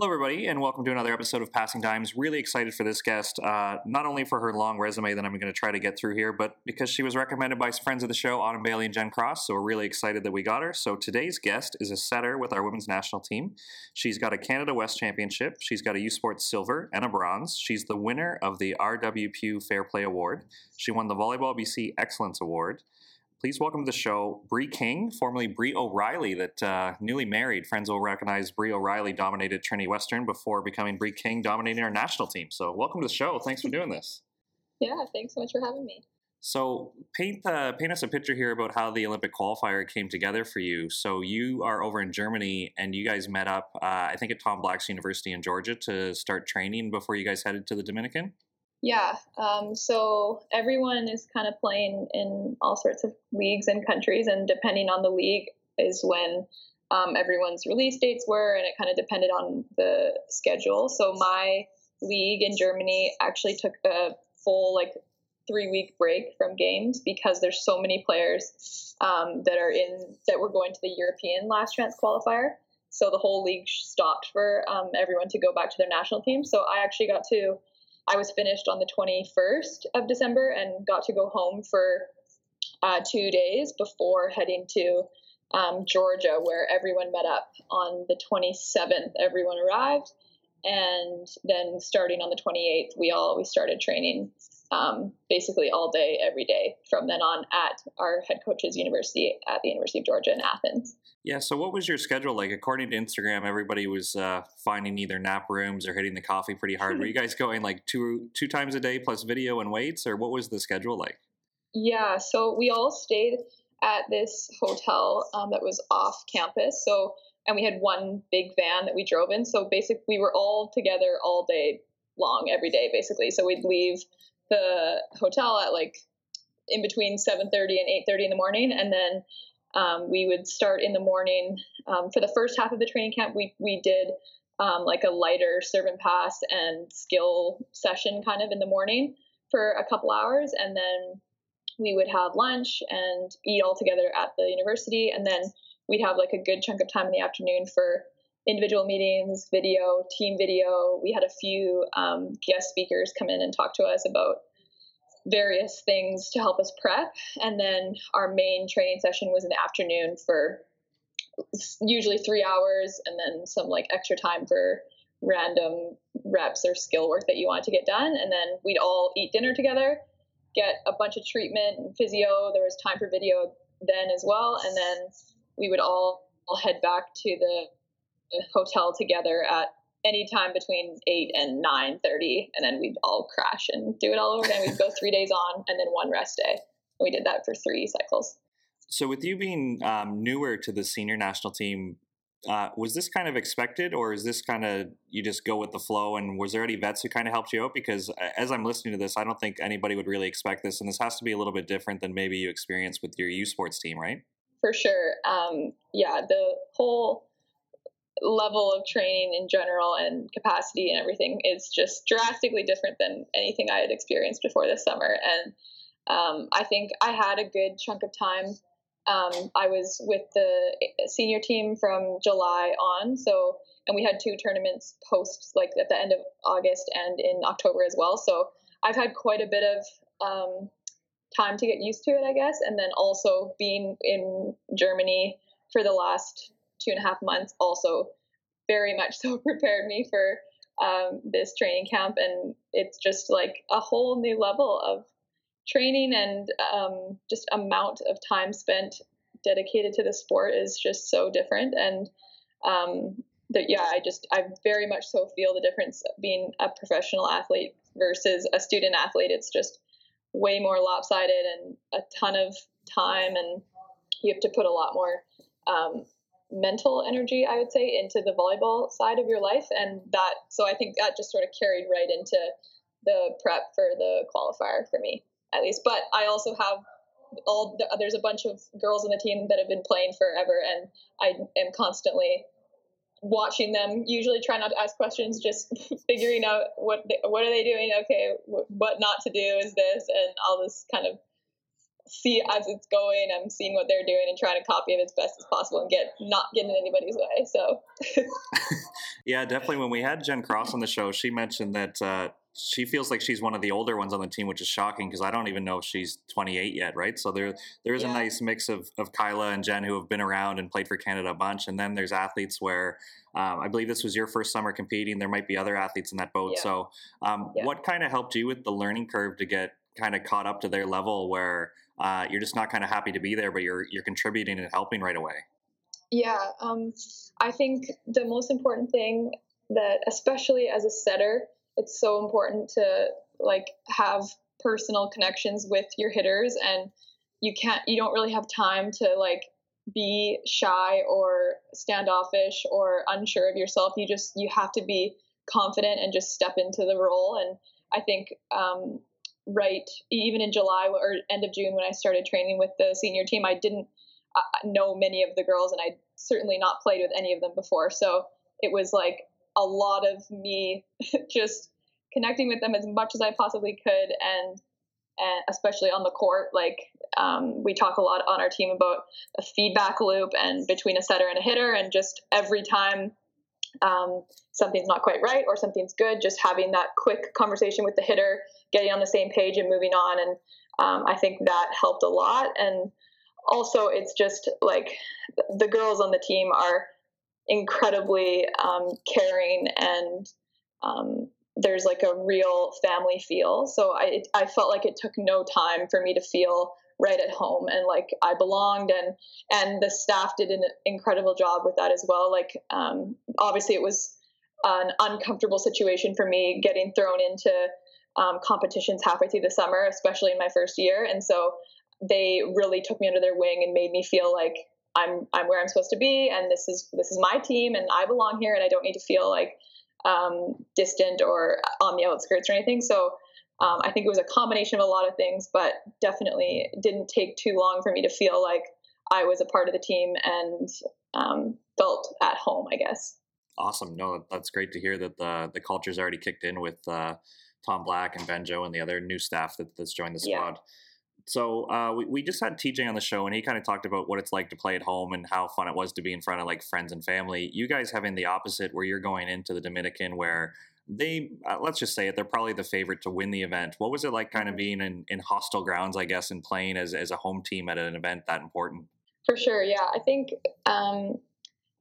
Hello, everybody, and welcome to another episode of Passing Dimes. Really excited for this guest, uh, not only for her long resume that I'm going to try to get through here, but because she was recommended by friends of the show, Autumn Bailey and Jen Cross. So we're really excited that we got her. So today's guest is a setter with our women's national team. She's got a Canada West Championship, she's got a U Sports Silver and a Bronze. She's the winner of the R.W. Pugh Fair Play Award. She won the Volleyball BC Excellence Award please welcome to the show Brie King, formerly Brie O'Reilly, that uh, newly married. Friends will recognize Brie O'Reilly dominated Trinity Western before becoming Brie King, dominating our national team. So, welcome to the show. Thanks for doing this. Yeah, thanks so much for having me. So, paint uh, paint us a picture here about how the Olympic qualifier came together for you. So, you are over in Germany, and you guys met up, uh, I think, at Tom Black's University in Georgia to start training before you guys headed to the Dominican. Yeah, um, so everyone is kind of playing in all sorts of leagues and countries, and depending on the league is when um, everyone's release dates were, and it kind of depended on the schedule. So my league in Germany actually took a full like three week break from games because there's so many players um, that are in that were going to the European last chance qualifier. So the whole league stopped for um, everyone to go back to their national team. So I actually got to I was finished on the 21st of December and got to go home for uh, two days before heading to um, Georgia, where everyone met up on the 27th. Everyone arrived, and then starting on the 28th, we all we started training um, basically all day, every day from then on at our head coach's university at the University of Georgia in Athens. Yeah. So, what was your schedule like? According to Instagram, everybody was uh, finding either nap rooms or hitting the coffee pretty hard. Were you guys going like two two times a day plus video and weights, or what was the schedule like? Yeah. So we all stayed at this hotel um, that was off campus. So, and we had one big van that we drove in. So, basically, we were all together all day long, every day, basically. So we'd leave the hotel at like in between 7:30 and 8:30 in the morning, and then um, we would start in the morning. Um, for the first half of the training camp, we we did um, like a lighter serve and pass and skill session kind of in the morning for a couple hours, and then we would have lunch and eat all together at the university, and then we'd have like a good chunk of time in the afternoon for individual meetings, video, team video. We had a few um, guest speakers come in and talk to us about various things to help us prep. And then our main training session was in the afternoon for usually three hours and then some like extra time for random reps or skill work that you want to get done. And then we'd all eat dinner together, get a bunch of treatment and physio. There was time for video then as well. And then we would all, all head back to the hotel together at any time between 8 and 9.30 and then we'd all crash and do it all over again. We'd go three days on and then one rest day. And we did that for three cycles. So with you being um, newer to the senior national team uh, was this kind of expected or is this kind of you just go with the flow? And was there any vets who kind of helped you out? Because as i'm listening to this i don't think anybody would really expect this and this has to be a little bit different than maybe you experienced with your u sports team right? For sure. Um, yeah the whole level of training in general and capacity and everything is just drastically different than anything I had experienced before this summer. And um, I think I had a good chunk of time. Um, I was with the senior team from July on, so and we had two tournaments post like at the end of August and in October as well. So I've had quite a bit of um, time to get used to it, I guess, and then also being in Germany for the last two and a half months also very much so prepared me for um, this training camp. And it's just like a whole new level of training and um, just amount of time spent dedicated to the sport is just so different. And um, that, yeah, I just, I very much so feel the difference being a professional athlete versus a student athlete. It's just way more lopsided and a ton of time and you have to put a lot more um, mental energy, I would say, into the volleyball side of your life. And that, so I think that just sort of carried right into the prep for the qualifier for me, at least. But I also have all the, there's a bunch of girls on the team that have been playing forever, and I am constantly watching them. Usually, try not to ask questions, just figuring out what they, what are they doing. Okay, what not to do is this, and all this kind of see as it's going. I'm seeing what they're doing and trying to copy it as best as possible and get not getting in anybody's way. So, Yeah, definitely. When we had Jen Cross on the show, she mentioned that uh, she feels like she's one of the older ones on the team, which is shocking because I don't even know if she's 28 yet, right? So there there is yeah. a nice mix of of Kyla and Jen who have been around and played for Canada a bunch, and then there's athletes where um, I believe this was your first summer competing. There might be other athletes in that boat. Yeah. So, um, yeah. what kind of helped you with the learning curve to get kind of caught up to their level where uh, you're just not kind of happy to be there, but you're you're contributing and helping right away? Yeah, um, I think the most important thing that, especially as a setter, it's so important to like have personal connections with your hitters, and you can't, you don't really have time to like be shy or standoffish or unsure of yourself. You just you have to be confident and just step into the role. And I think um, right even in July or end of June when I started training with the senior team, I didn't uh, know many of the girls, and I certainly not played with any of them before. So it was like a lot of me just connecting with them as much as I possibly could, and and especially on the court, like um, we talk a lot on our team about a feedback loop and between a setter and a hitter, and just every time um, something's not quite right or something's good, just having that quick conversation with the hitter, getting on the same page and moving on. And um, I think that helped a lot. And also, it's just like the girls on the team are incredibly um, caring and um, there's like a real family feel. So I, I felt like it took no time for me to feel right at home and like I belonged and and the staff did an incredible job with that as well. Like um, obviously it was an uncomfortable situation for me getting thrown into um, competitions halfway through the summer, especially in my first year, and so they really took me under their wing and made me feel like I'm I'm where I'm supposed to be and this is this is my team and I belong here and I don't need to feel like um, distant or on the outskirts or anything. So um, I think it was a combination of a lot of things, but definitely didn't take too long for me to feel like I was a part of the team and um, felt at home, I guess. Awesome. No, that's great to hear that the the culture's already kicked in with uh, Tom Black and Benjo and the other new staff that, that's joined the squad. Yeah. So uh, we, we just had TJ on the show, and he kind of talked about what it's like to play at home and how fun it was to be in front of like friends and family. You guys having the opposite, where you're going into the Dominican, where they uh, let's just say it they're probably the favorite to win the event. What was it like kind of mm-hmm. being in, in hostile grounds i guess and playing as, as a home team at an event that important? For sure yeah. I think um,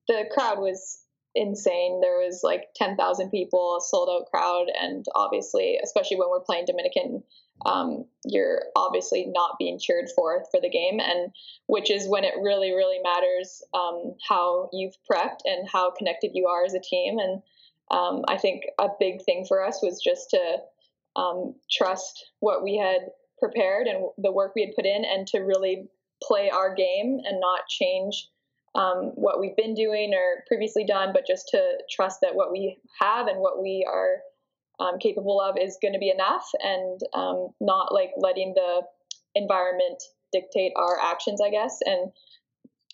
the crowd was insane. There was like 10,000 people a sold out crowd and obviously especially when we're playing dominican um, you're obviously not being cheered for for the game and which is when it really really matters um, how you've prepped and how connected you are as a team and um, I think a big thing for us was just to um, trust what we had prepared and the work we had put in, and to really play our game and not change um, what we've been doing or previously done, but just to trust that what we have and what we are um, capable of is going to be enough, and um, not like letting the environment dictate our actions, I guess. And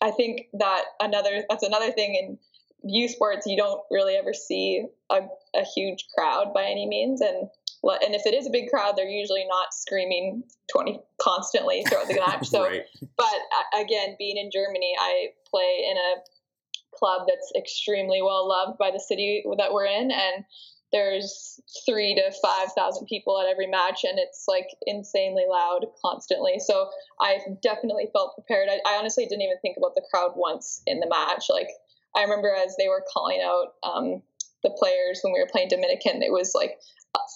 I think that another that's another thing in U Sports, you don't really ever see a, a huge crowd by any means, and and if it is a big crowd, they're usually not screaming twenty constantly throughout the match. So, right. but again, being in Germany, I play in a club that's extremely well loved by the city that we're in, and there's three to five thousand people at every match, and it's like insanely loud constantly. So I definitely felt prepared. I, I honestly didn't even think about the crowd once in the match. Like I remember as they were calling out um, the players when we were playing Dominican, it was like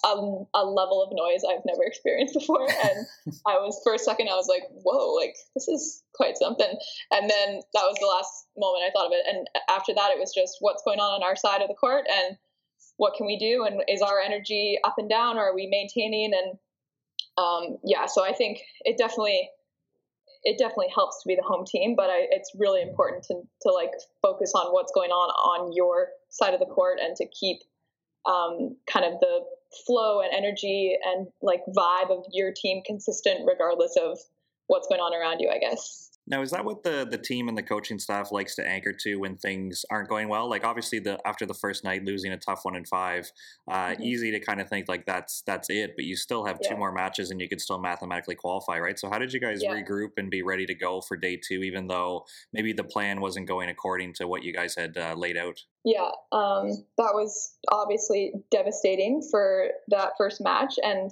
a, a, level of noise I've never experienced before. And I was, for a second, I was like, whoa, like this is quite something. And then that was the last moment I thought of it. And after that, it was just what's going on on our side of the court and what can we do? And is our energy up and down or are we maintaining? And um, yeah, so I think it definitely it definitely helps to be the home team, but I, it's really important to, to like focus on what's going on on your side of the court and to keep um, kind of the flow and energy and like vibe of your team consistent regardless of what's going on around you, I guess. Now, is that what the the team and the coaching staff likes to anchor to when things aren't going well? Like, obviously, the after the first night losing a tough one in five, uh, mm-hmm. easy to kind of think like that's that's it. But you still have yeah. two more matches, and you could still mathematically qualify, right? So, how did you guys yeah. regroup and be ready to go for day two, even though maybe the plan wasn't going according to what you guys had uh, laid out? Yeah, um, that was obviously devastating for that first match, and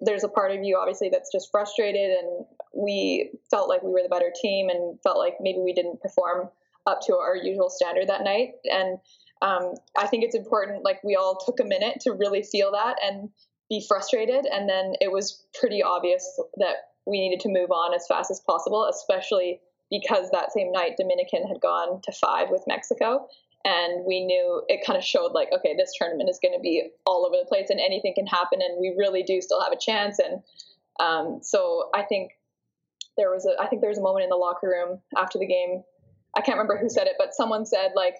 there's a part of you obviously that's just frustrated and we felt like we were the better team and felt like maybe we didn't perform up to our usual standard that night. And um, i think it's important like we all took a minute to really feel that and be frustrated. And then it was pretty obvious that we needed to move on as fast as possible especially because that same night dominican had gone to five with mexico. And we knew it kind of showed like okay this tournament is going to be all over the place and anything can happen and we really do still have a chance. And um, so i think there was a i think there was a moment in the locker room after the game. I can't remember who said it but someone said like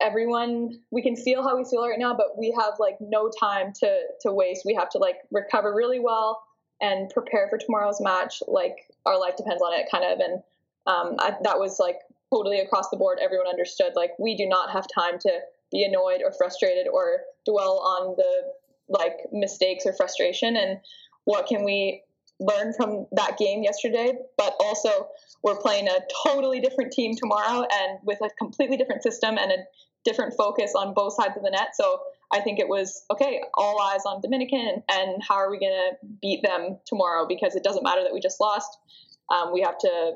everyone we can feel how we feel right now but we have like no time to to waste. We have to like recover really well and prepare for tomorrow's match. Like our life depends on it kind of. And um, I, that was like totally across the board, everyone understood like we do not have time to be annoyed or frustrated or dwell on the like mistakes or frustration. And what can we learn from that game yesterday but also we're playing a totally different team tomorrow and with a completely different system and a different focus on both sides of the net so i think it was okay all eyes on dominican and how are we going to beat them tomorrow because it doesn't matter that we just lost um, we have to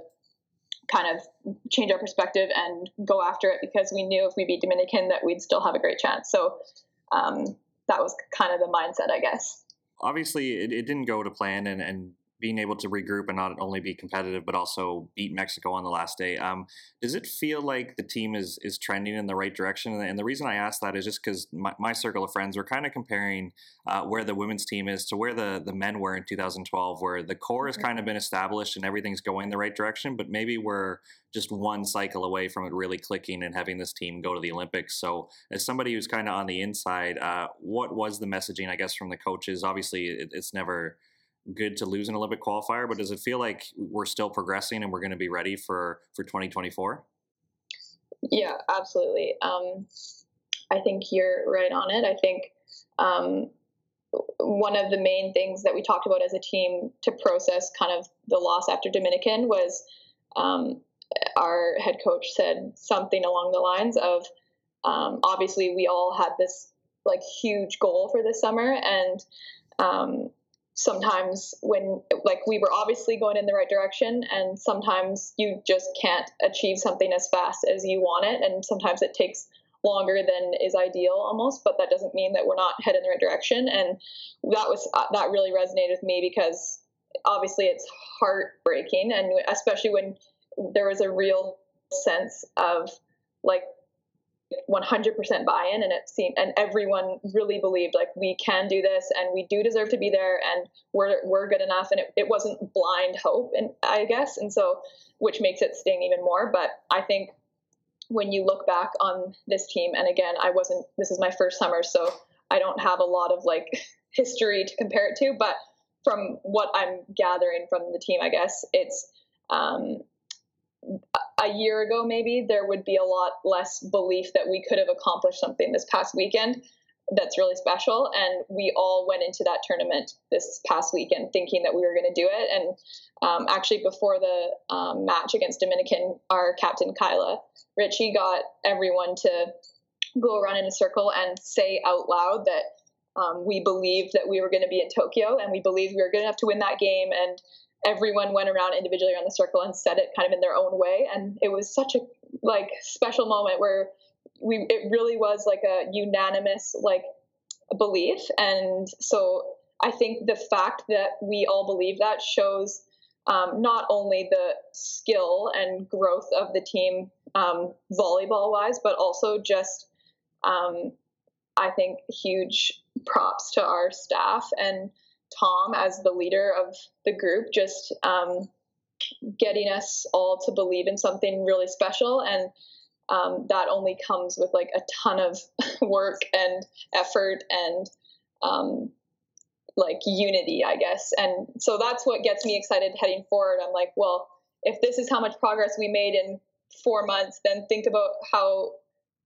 kind of change our perspective and go after it because we knew if we beat Dominican that we'd still have a great chance. So um, that was kind of the mindset, I guess. Obviously, it, it didn't go to plan, and, and being able to regroup and not only be competitive but also beat Mexico on the last day. Um, does it feel like the team is is trending in the right direction? And the reason I ask that is just because my, my, circle of friends were kind of comparing uh, where the women's team is to where the the men were in 2012, where the core has kind of mm-hmm. been established and everything's going the right direction, but maybe we're just one cycle away from it really clicking and having this team go to the Olympics. So, as somebody who's kind of on the inside, uh, what was the messaging? I guess from the coaches. Obviously, it, it's never good to lose an Olympic qualifier, but does it feel like we're still progressing and we're going to be ready for for 2024? Yeah, absolutely. Um, I think you're right on it. I think um, one of the main things that we talked about as a team to process kind of the loss after Dominican was um, our head coach said something along the lines of um, obviously we all had this like huge goal for this summer and um, sometimes when like we were obviously going in the right direction and sometimes you just can't achieve something as fast as you want it and sometimes it takes longer than is ideal almost but that doesn't mean that we're not heading in the right direction and that was uh, that really resonated with me because obviously it's heartbreaking and especially when there was a real sense of like 100% buy-in and it seemed and everyone really believed like we can do this and we do deserve to be there and we're we're good enough and it, it wasn't blind hope and I guess and so which makes it sting even more but I think when you look back on this team and again I wasn't this is my first summer so I don't have a lot of like history to compare it to but from what I'm gathering from the team I guess it's um, a year ago, maybe there would be a lot less belief that we could have accomplished something this past weekend that's really special. And we all went into that tournament this past weekend thinking that we were going to do it. And um, actually, before the um, match against Dominican, our captain Kyla Richey got everyone to go around in a circle and say out loud that um, we believed that we were going to be in Tokyo and we believed we were good enough to win that game. And everyone went around individually around the circle and said it kind of in their own way. And it was such a like special moment where we it really was like a unanimous like belief. And so i think the fact that we all believe that shows um, not only the skill and growth of the team um, volleyball wise but also just um, i think huge props to our staff. And Tom as the leader of the group, just um, getting us all to believe in something really special. And um, that only comes with like a ton of work and effort and um, like unity, I guess. And so that's what gets me excited heading forward. I'm like, well, if this is how much progress we made in four months, then think about how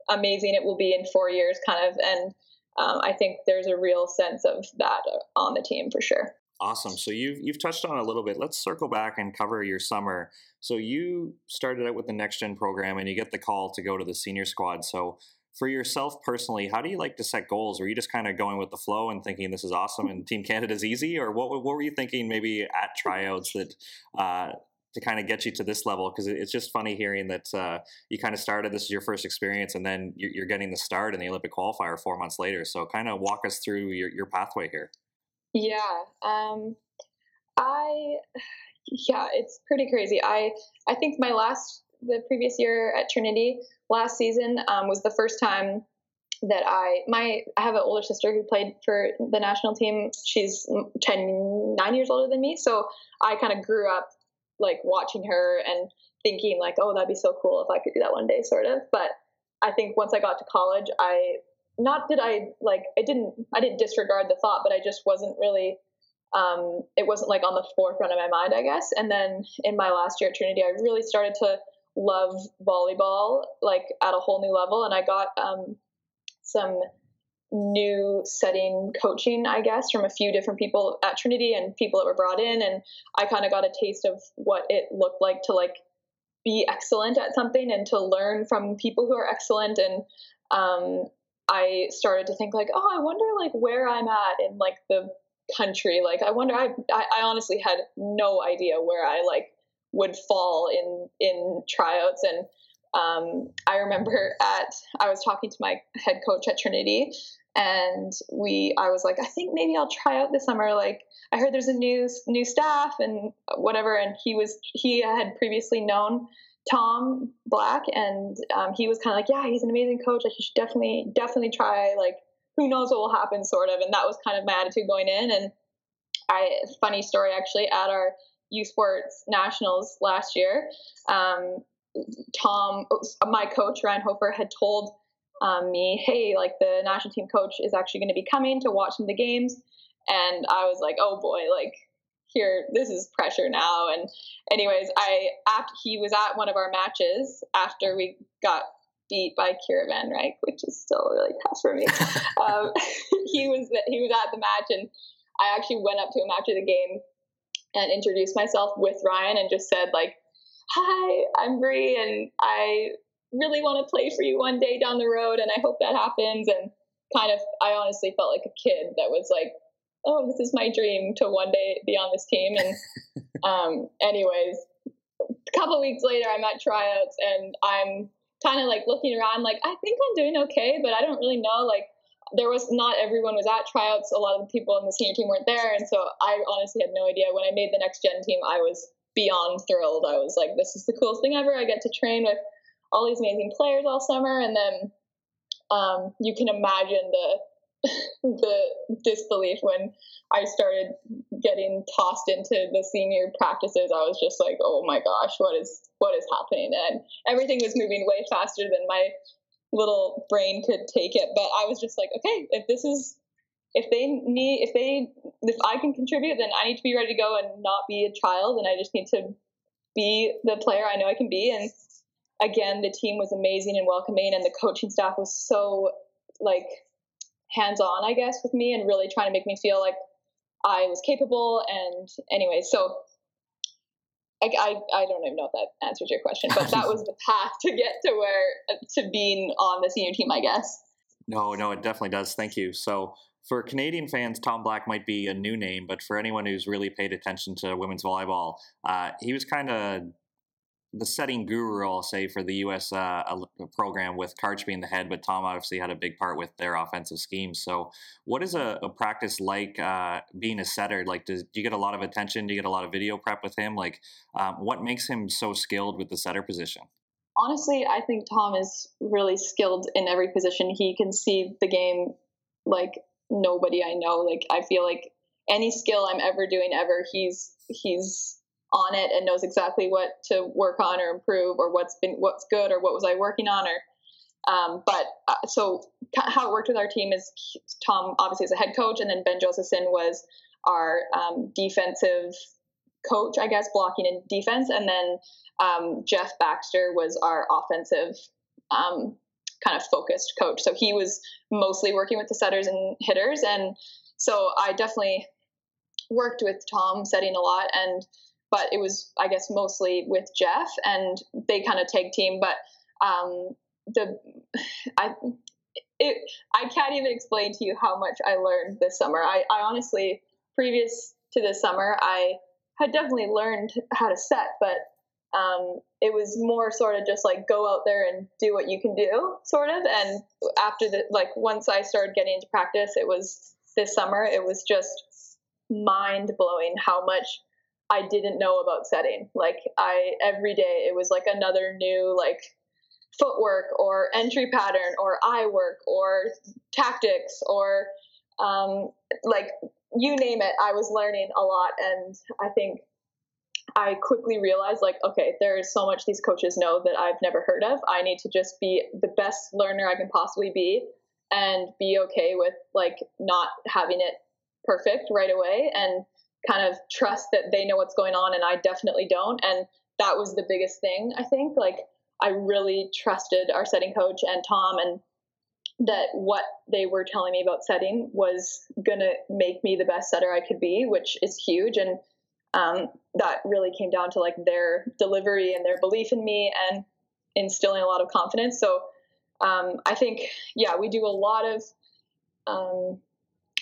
amazing it will be in four years, kind of. And um, I think there's a real sense of that on the team for sure. Awesome. So you've you've touched on a little bit. Let's circle back and cover your summer. So you started out with the next gen program, and you get the call to go to the senior squad. So for yourself personally, how do you like to set goals? Are you just kind of going with the flow and thinking this is awesome and Team Canada's easy, or what what were you thinking maybe at tryouts that uh, to kind of get you to this level? Because it's just funny hearing that uh, you kind of started. This is your first experience, and then you're, getting the start in the Olympic qualifier four months later. So kind of walk us through your your pathway here. Yeah. Um, I yeah, it's pretty crazy. I I think my last the previous year at Trinity last season um, was the first time that I my I have an older sister who played for the national team. She's 10, nine years older than me, so I kind of grew up like watching her and thinking like, oh, that'd be so cool if I could do that one day, sort of. But I think once I got to college, I not that I like I didn't I didn't disregard the thought, but I just wasn't really um, it wasn't like on the forefront of my mind, I guess. And then in my last year at Trinity, I really started to love volleyball like at a whole new level, and I got um, some new setting coaching, I guess, from a few different people at Trinity and people that were brought in, and I kind of got a taste of what it looked like to like be excellent at something and to learn from people who are excellent and um, I started to think like, oh, I wonder like where I'm at in like the country. Like, I wonder. I I honestly had no idea where I like would fall in in tryouts and. Um, I remember at I was talking to my head coach at Trinity, and we I was like, I think maybe I'll try out this summer. Like, I heard there's a new new staff and whatever, and he was he had previously known Tom Black, and um, he was kind of like, "Yeah, he's an amazing coach. Like, you should definitely, definitely try. Like, who knows what will happen, sort of." And that was kind of my attitude going in. And I, funny story actually, at our U Sports Nationals last year, um, Tom, my coach Ryan Hofer, had told um, me, "Hey, like the national team coach is actually going to be coming to watch some of the games." And I was like, "Oh boy, like." here this is pressure now and anyways i after he was at one of our matches after we got beat by Kiera Van Ryk, which is still really tough for me. um, he was he was at the match, and I actually went up to him after the game and introduced myself with Ryan and just said like, "Hi, I'm Brie, and I really want to play for you one day down the road, and I hope that happens." And kind of, I honestly felt like a kid that was like oh, this is my dream to one day be on this team. And um, anyways, a couple weeks later, I'm at tryouts and I'm kind of like looking around, like I think I'm doing okay, but I don't really know. Like there was not everyone was at tryouts. A lot of the people in the senior team weren't there, and so I honestly had no idea. When I made the next gen team, I was beyond thrilled. I was like, this is the coolest thing ever. I get to train with all these amazing players all summer, and then um, you can imagine the the disbelief when I started getting tossed into the senior practices. I was just like, oh my gosh, what is what is happening? And everything was moving way faster than my little brain could take it. But I was just like, okay, if this is if they need if they if I can contribute, then I need to be ready to go and not be a child, and I just need to be the player I know I can be. And again, the team was amazing and welcoming, and the coaching staff was so like hands on, I guess, with me and really trying to make me feel like I was capable. And anyway, so I, I, I don't even know if that answers your question, but that was the path to get to where, to being on the senior team, I guess. No, no, it definitely does. Thank you. So, for Canadian fans, Tom Black might be a new name, but for anyone who's really paid attention to women's volleyball, uh, he was kind of the setting guru, I'll say, for the U.S. Uh, program with Karch being the head, but Tom obviously had a big part with their offensive scheme. So, what is a, a practice like uh, being a setter? Like, does, do you get a lot of attention? Do you get a lot of video prep with him? Like, um, what makes him so skilled with the setter position? Honestly, I think Tom is really skilled in every position. He can see the game like nobody I know. Like, I feel like any skill I'm ever doing ever, he's he's on it and knows exactly what to work on or improve or what's been what's good or what was I working on or um, but uh, so how it worked with our team is Tom obviously is a head coach and then Ben Josephson was our um, defensive coach, I guess, blocking and defense, and then um, Jeff Baxter was our offensive um, kind of focused coach. So he was mostly working with the setters and hitters, and so I definitely worked with Tom setting a lot, and but it was I guess mostly with Jeff, and they kind of tag team. But um, the I it I can't even explain to you how much I learned this summer. I, I honestly previous to this summer I had definitely learned how to set, but um, it was more sort of just like go out there and do what you can do, sort of. And after the like once I started getting into practice, it was this summer. It was just mind blowing how much I didn't know about setting. Like I every day it was like another new like footwork or entry pattern or eye work or tactics or um, like you name it. I was learning a lot, and I think I quickly realized like, okay, there is so much these coaches know that I've never heard of. I need to just be the best learner I can possibly be and be okay with like not having it perfect right away and kind of trust that they know what's going on and I definitely don't. And that was the biggest thing, I think. Like I really trusted our setting coach and Tom and that what they were telling me about setting was going to make me the best setter I could be, which is huge. And um, that really came down to like their delivery and their belief in me and instilling a lot of confidence. So um, I think, yeah, we do a lot of, um,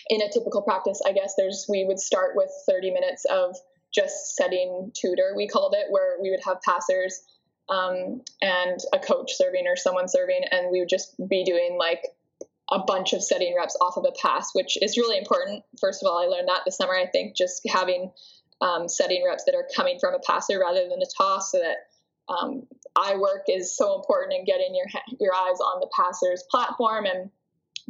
in a typical practice, I guess there's, we would start with 30 minutes of just setting tutor, we called it, where we would have passers um, and a coach serving or someone serving, and we would just be doing like a bunch of setting reps off of a pass, which is really important. First of all, I learned that this summer. I think just having um, setting reps that are coming from a passer rather than a toss, so that um, eye work is so important in getting your your eyes on the passer's platform and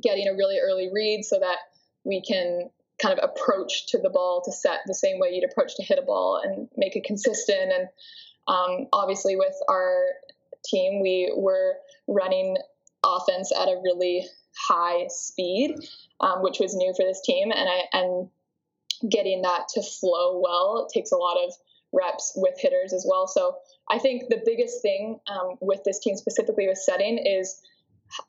getting a really early read, so that we can kind of approach to the ball to set the same way you'd approach to hit a ball and make it consistent. And um, obviously, with our team, we were running offense at a really high speed, um, which was new for this team, and I and getting that to flow well takes a lot of reps with hitters as well. So I think the biggest thing um, with this team specifically with setting is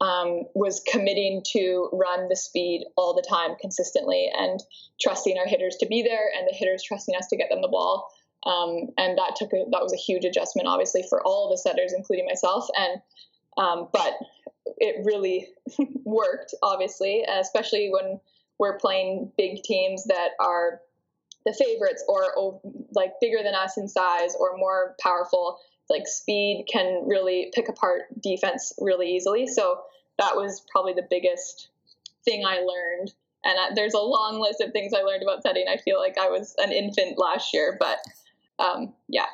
um, was committing to run the speed all the time consistently and trusting our hitters to be there and the hitters trusting us to get them the ball. Um, and that took a, that was a huge adjustment, obviously, for all the setters, including myself. And um, but it really worked, obviously, especially when we're playing big teams that are the favorites or like bigger than us in size or more powerful like speed can really pick apart defense really easily. So that was probably the biggest thing i learned. And I, there's a long list of things i learned about setting i feel like i was an infant last year but um, yeah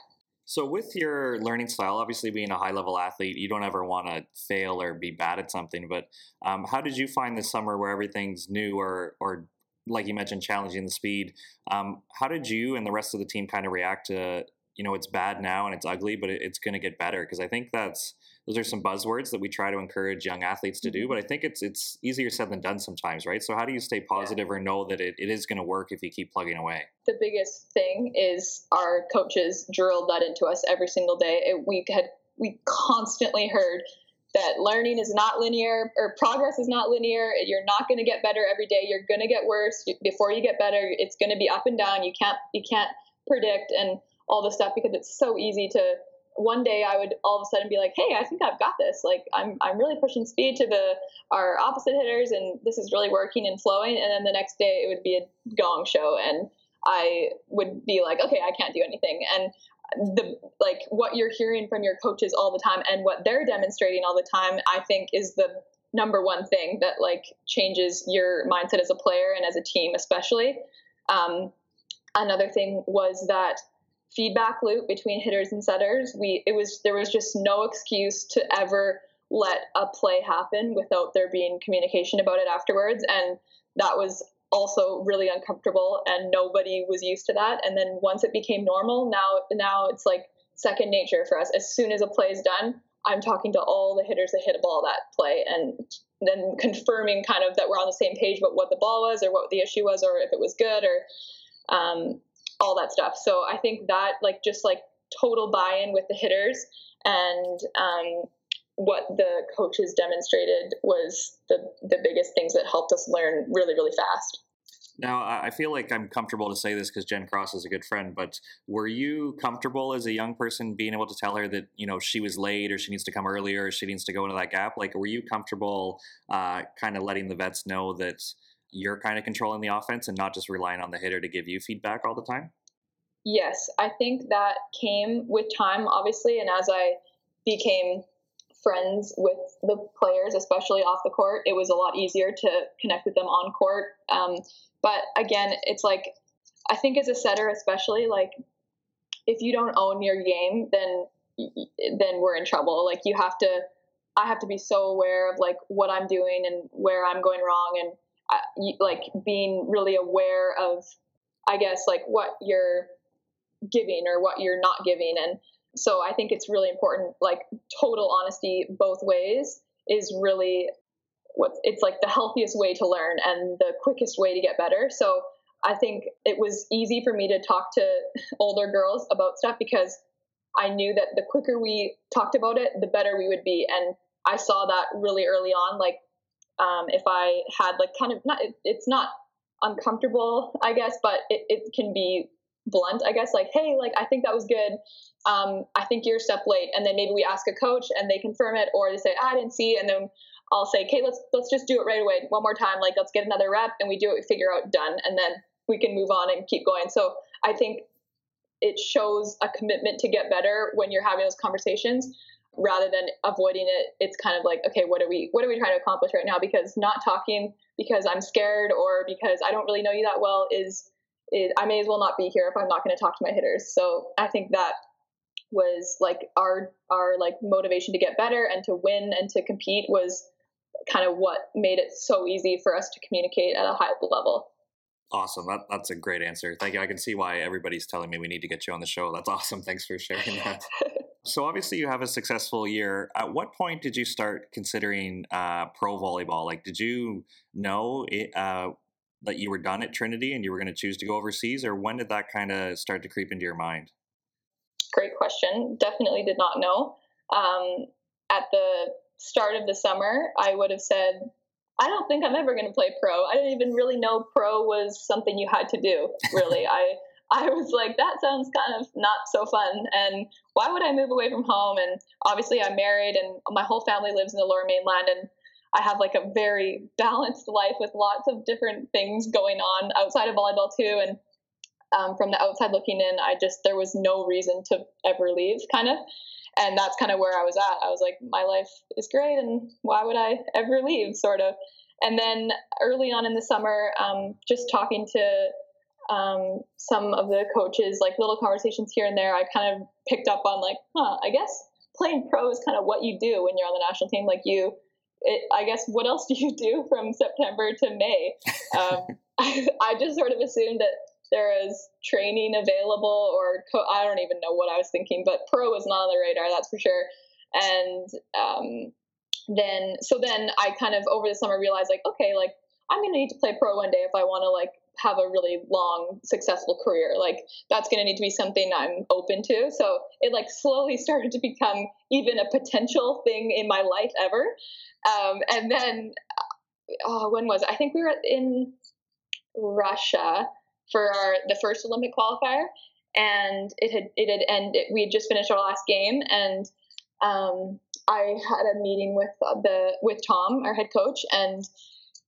so, with your learning style, obviously being a high level athlete, you don't ever want to fail or be bad at something. But um, how did you find this summer where everything's new or, or like you mentioned, challenging the speed? Um, how did you and the rest of the team kind of react to, you know, it's bad now and it's ugly, but it's going to get better? Because I think that's those are some buzzwords that we try to encourage young athletes to do mm-hmm. but i think it's it's easier said than done sometimes right? So how do you stay positive yeah. or know that it, it is going to work if you keep plugging away? The biggest thing is our coaches drilled that into us every single day. It, we had we constantly heard that learning is not linear or progress is not linear. You're not going to get better every day. You're going to get worse. Before you get better it's going to be up and down. You can't you can't predict and all this stuff because it's so easy to one day I would all of a sudden be like, "Hey, I think I've got this. Like, I'm I'm really pushing speed to the our opposite hitters, and this is really working and flowing." And then the next day it would be a gong show, and I would be like, "Okay, I can't do anything." And the like what you're hearing from your coaches all the time and what they're demonstrating all the time, I think is the number one thing that like changes your mindset as a player and as a team, especially. Um, another thing was that feedback loop between hitters and setters. We it was there was just no excuse to ever let a play happen without there being communication about it afterwards. And that was also really uncomfortable and nobody was used to that. And then once it became normal now now it's like second nature for us. As soon as a play is done i'm talking to all the hitters that hit a ball that play and then confirming kind of that we're on the same page about what the ball was or what the issue was or if it was good or um, all that stuff. So I think that like just like total buy-in with the hitters and um, what the coaches demonstrated was the the biggest things that helped us learn really really fast. Now, I feel like I'm comfortable to say this because Jen Cross is a good friend, but were you comfortable as a young person being able to tell her that, you know, she was late or she needs to come earlier or she needs to go into that gap? Like, were you comfortable uh, kind of letting the vets know that you're kind of controlling the offense and not just relying on the hitter to give you feedback all the time? Yes, I think that came with time, obviously. And as I became friends with the players, especially off the court, it was a lot easier to connect with them on court. Um, but again, it's like I think as a setter, especially like if you don't own your game, then then we're in trouble. Like you have to, I have to be so aware of like what I'm doing and where I'm going wrong, and Uh, like being really aware of, I guess like what you're giving or what you're not giving, and so I think it's really important. Like total honesty both ways is really what it's like the healthiest way to learn and the quickest way to get better. So I think it was easy for me to talk to older girls about stuff because I knew that the quicker we talked about it, the better we would be. And I saw that really early on. Like, um, if I had like kind of not, it, it's not uncomfortable, I guess, but it, it can be blunt, I guess. Like, hey, like I think that was good. Um, I think you're a step late, and then maybe we ask a coach and they confirm it, or they say I didn't see, and then I'll say, okay, let's let's just do it right away, one more time. Like let's get another rep, and we do it, we figure out done, and then we can move on and keep going. So I think it shows a commitment to get better when you're having those conversations rather than avoiding it it's kind of like okay what are we what are we trying to accomplish right now because not talking because i'm scared or because i don't really know you that well is, is i may as well not be here if i'm not going to talk to my hitters so i think that was like our our like motivation to get better and to win and to compete was kind of what made it so easy for us to communicate at a high level. Awesome. That, that's a great answer. Thank you. I can see why everybody's telling me we need to get you on the show. That's awesome. Thanks for sharing that. so, obviously, you have a successful year. At what point did you start considering uh, pro volleyball? Like, did you know it, uh, that you were done at Trinity and you were going to choose to go overseas, or when did that kind of start to creep into your mind? Great question. Definitely did not know. Um, at the start of the summer, I would have said, I don't think I'm ever going to play pro. I didn't even really know pro was something you had to do, really. I I was like, that sounds kind of not so fun. And why would I move away from home? And obviously, I'm married, and my whole family lives in the lower mainland. And I have like a very balanced life with lots of different things going on outside of volleyball, too. And um, from the outside looking in, I just, there was no reason to ever leave, kind of and that's kind of where I was at. I was like, my life is great, and why would I ever leave, sort of. And then early on in the summer, um, just talking to um, some of the coaches, like little conversations here and there, I kind of picked up on like, huh, I guess playing pro is kind of what you do when you're on the national team. Like you, it, I guess, what else do you do from September to May? Um, I, I just sort of assumed that there is training available or co- I don't even know what I was thinking, but pro was not on the radar, that's for sure. And um, then, so then I kind of over the summer realized like, okay, like I'm going to need to play pro one day if I want to like have a really long successful career like that's going to need to be something i'm open to so it like slowly started to become even a potential thing in my life ever um, and then uh, when was it? i think we were in russia for our the first Olympic qualifier, and it had it had ended. We had just finished our last game, and um, I had a meeting with the with Tom, our head coach, and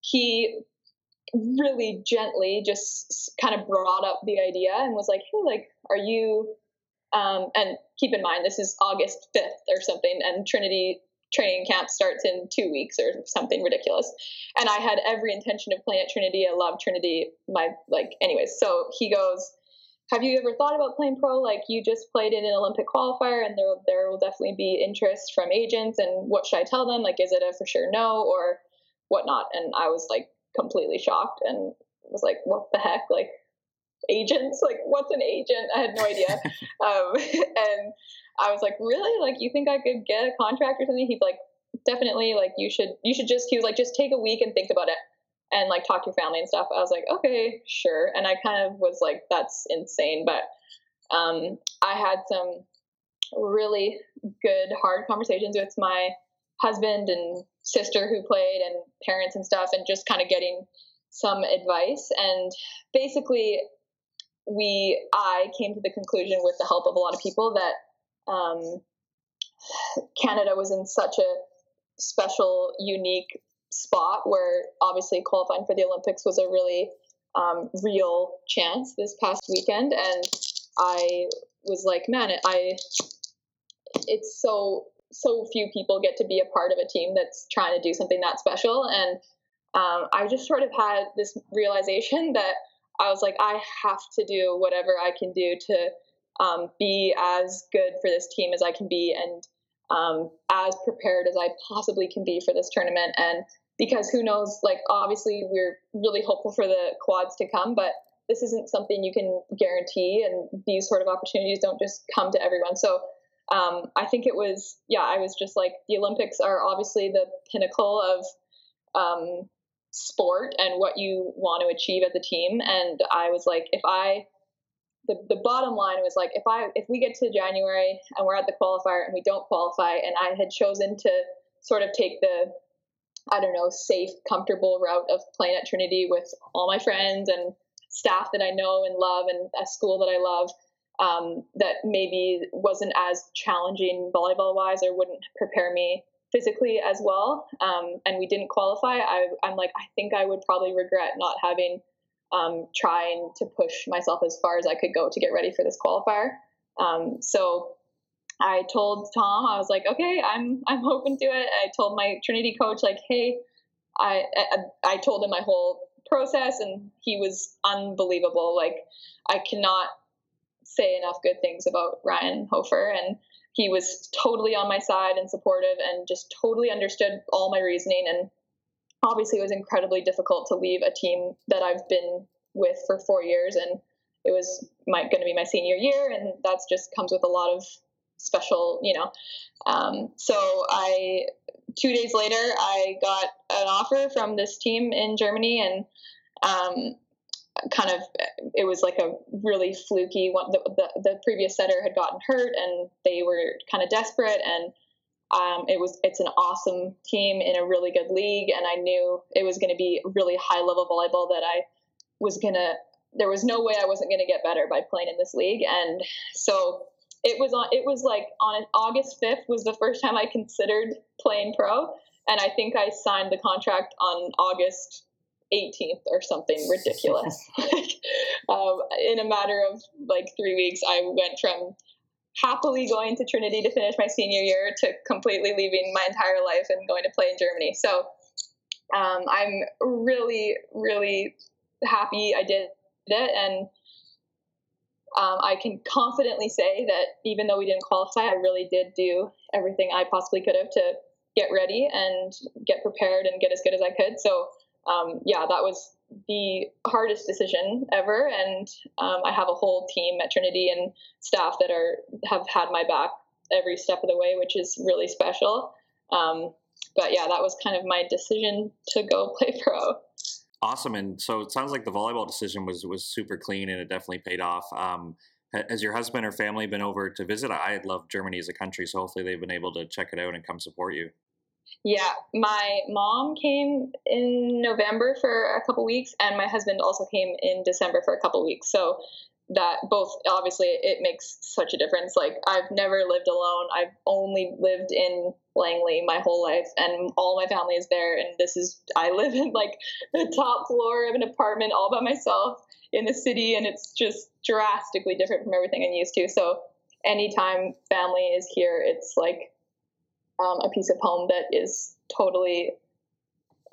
he really gently just kind of brought up the idea and was like, "Hey, like, are you?" Um, and keep in mind, this is August fifth or something, and Trinity training camp starts in two weeks or something ridiculous. And I had every intention of playing at Trinity. I love Trinity. My like, anyways. So he goes, "Have you ever thought about playing pro? Like, you just played in an Olympic qualifier, and there there will definitely be interest from agents. And what should I tell them? Like, is it a for sure no or whatnot?" And I was like completely shocked and was like, "What the heck? Like." agents like what's an agent i had no idea um, and I was like, really? Like, you think I could get a contract or something? He's like, definitely. Like, you should, you should just, he was like, just take a week and think about it. and like talk to your family and stuff. I was like, okay, sure. And I kind of was like, that's insane. But um, I had some really good, hard conversations with my husband and sister who played and parents and stuff, and just kind of getting some advice. And basically, we, I came to the conclusion with the help of a lot of people that um, Canada was in such a special, unique spot where obviously qualifying for the Olympics was a really um, real chance this past weekend. And I was like, man, I, it's so, so few people get to be a part of a team that's trying to do something that special. And um, I just sort of had this realization that I was like, I have to do whatever I can do to um, be as good for this team as I can be and um, as prepared as I possibly can be for this tournament. And because who knows, like, obviously, we're really hopeful for the quads to come, but this isn't something you can guarantee. And these sort of opportunities don't just come to everyone. So um, I think it was, yeah, I was just like, the Olympics are obviously the pinnacle of um, sport and what you want to achieve as a team. And I was like, if I the, the bottom line was like if I if we get to January and we're at the qualifier and we don't qualify and I had chosen to sort of take the I don't know safe comfortable route of playing at Trinity with all my friends and staff that I know and love and a school that I love um, that maybe wasn't as challenging volleyball wise or wouldn't prepare me physically as well um, and we didn't qualify I, I'm like I think I would probably regret not having um, trying to push myself as far as I could go to get ready for this qualifier. Um, so I told Tom, I was like, okay, I'm I'm open to it. I told my Trinity coach, like, hey, I, I, I told him my whole process, and he was unbelievable. Like, I cannot say enough good things about Ryan Hofer, and he was totally on my side and supportive, and just totally understood all my reasoning and obviously it was incredibly difficult to leave a team that I've been with for four years, and it was going to be my senior year, and that's just comes with a lot of special, you know. Um, so I two days later I got an offer from this team in Germany, and um, kind of it was like a really fluky one. The, the, the previous setter had gotten hurt, and they were kind of desperate and um, it was it's an awesome team in a really good league, and I knew it was going to be really high level volleyball that I was gonna. There was no way I wasn't going to get better by playing in this league, and so it was on. It was like on August fifth was the first time I considered playing pro, and I think I signed the contract on August 18th or something ridiculous. um, in a matter of like three weeks, I went from happily going to Trinity to finish my senior year to completely leaving my entire life and going to play in Germany. So um, I'm really, really happy I did it. And um, I can confidently say that even though we didn't qualify, I really did do everything I possibly could have to get ready and get prepared and get as good as I could. So, um, yeah, that was the hardest decision ever, and um, I have a whole team at Trinity and staff that are have had my back every step of the way, which is really special. Um, but yeah, that was kind of my decision to go play pro. Awesome, and so it sounds like the volleyball decision was was super clean, and it definitely paid off. Um, has your husband or family been over to visit? I love Germany as a country, so hopefully they've been able to check it out and come support you. Yeah, my mom came in November for a couple weeks, and my husband also came in December for a couple weeks. So that both obviously it makes such a difference. Like I've never lived alone. I've only lived in Langley my whole life, and all my family is there. And this is I live in like the top floor of an apartment all by myself in the city, and it's just drastically different from everything I'm used to. So anytime family is here, it's like um, a piece of home that is totally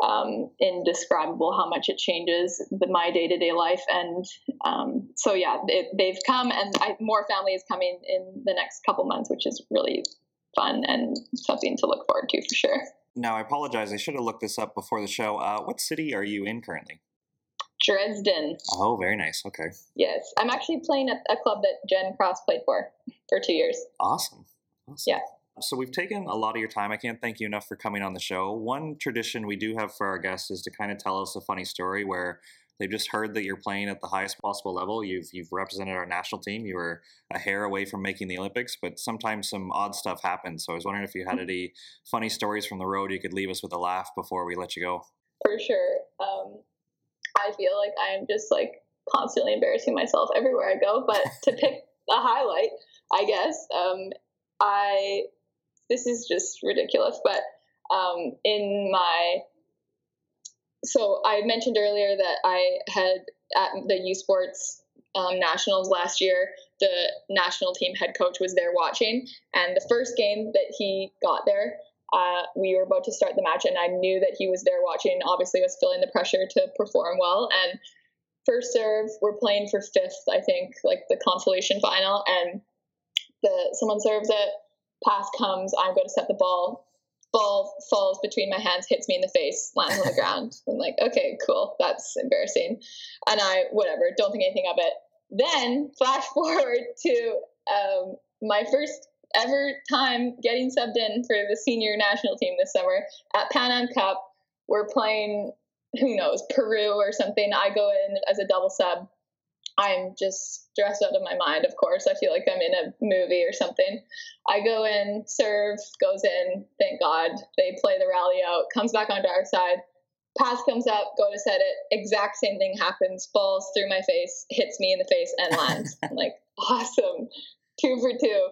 um, indescribable how much it changes the, my day to day life. And um, so, yeah, it, they've come, and I, more family is coming in the next couple months, which is really fun and something to look forward to for sure. Now, I apologize. I should have looked this up before the show. Uh, what city are you in currently? Dresden. Oh, very nice. Okay. Yes, I'm actually playing at a club that Jen Cross played for for two years. Awesome. awesome. Yeah. So we've taken a lot of your time. I can't thank you enough for coming on the show. One tradition we do have for our guests is to kind of tell us a funny story where they've just heard that you're playing at the highest possible level. You've you've represented our national team. You were a hair away from making the Olympics, but sometimes some odd stuff happens. So I was wondering if you had any funny stories from the road you could leave us with a laugh before we let you go. For sure. Um, I feel like I'm just like constantly embarrassing myself everywhere I go. But to pick a highlight, I guess um, I this is just ridiculous, but um, in my so I mentioned earlier that I had at the U Sports um, Nationals last year. The national team head coach was there watching, and the first game that he got there, uh, we were about to start the match, and I knew that he was there watching. Obviously, was feeling the pressure to perform well, and first serve, we're playing for fifth, I think, like the consolation final, and the someone serves it, pass comes, I'm going to set the ball ball falls between my hands, hits me in the face, lands on the ground. I'm like, okay, cool, that's embarrassing. And I, whatever, don't think anything of it. Then flash forward to um, my first ever time getting subbed in for the senior national team this summer at Pan Am Cup. We're playing, who knows, Peru or something. I go in as a double sub. I'm just stressed out of my mind, of course. I feel like I'm in a movie or something. I go in, serve, goes in, thank God. They play the rally out, comes back on dark side. Pass comes up, go to set it. Exact same thing happens. Balls through my face, hits me in the face, and lands. I'm like, awesome. Two for two.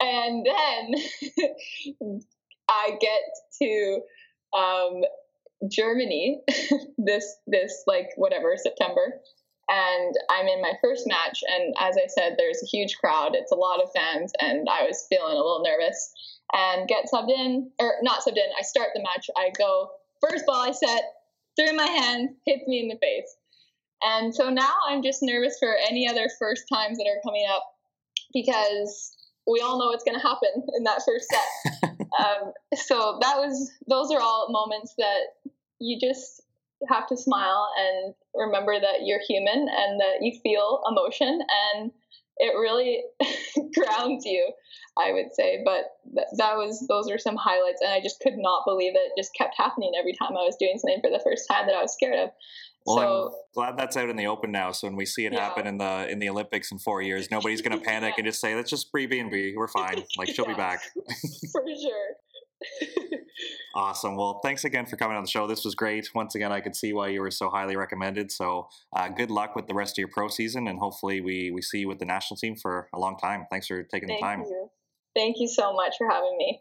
And then I get to um, Germany this this like whatever September and I'm in my first match. And as I said, there's a huge crowd. It's a lot of fans, and I was feeling a little nervous. And get subbed in, or not subbed in. I start the match. I go first ball I set through my hand, hits me in the face. And so now I'm just nervous for any other first times that are coming up because we all know what's going to happen in that first set. um, so that was those are all moments that you just have to smile and remember that you're human and that you feel emotion and it really grounds you i would say but th- that was those were some highlights and i just could not believe it just kept happening every time i was doing something for the first time that i was scared of well, so, I'm glad that's out in the open now. So when we see it yeah. happen in the in the Olympics in four years, nobody's going to panic yeah. and just say, "Let's just free B and B. We're fine. Like she'll yeah. be back." for sure. awesome. Well, thanks again for coming on the show. This was great. Once again, I could see why you were so highly recommended. So, uh, good luck with the rest of your pro season, and hopefully, we we see you with the national team for a long time. Thanks for taking Thank the time. You. Thank you so much for having me.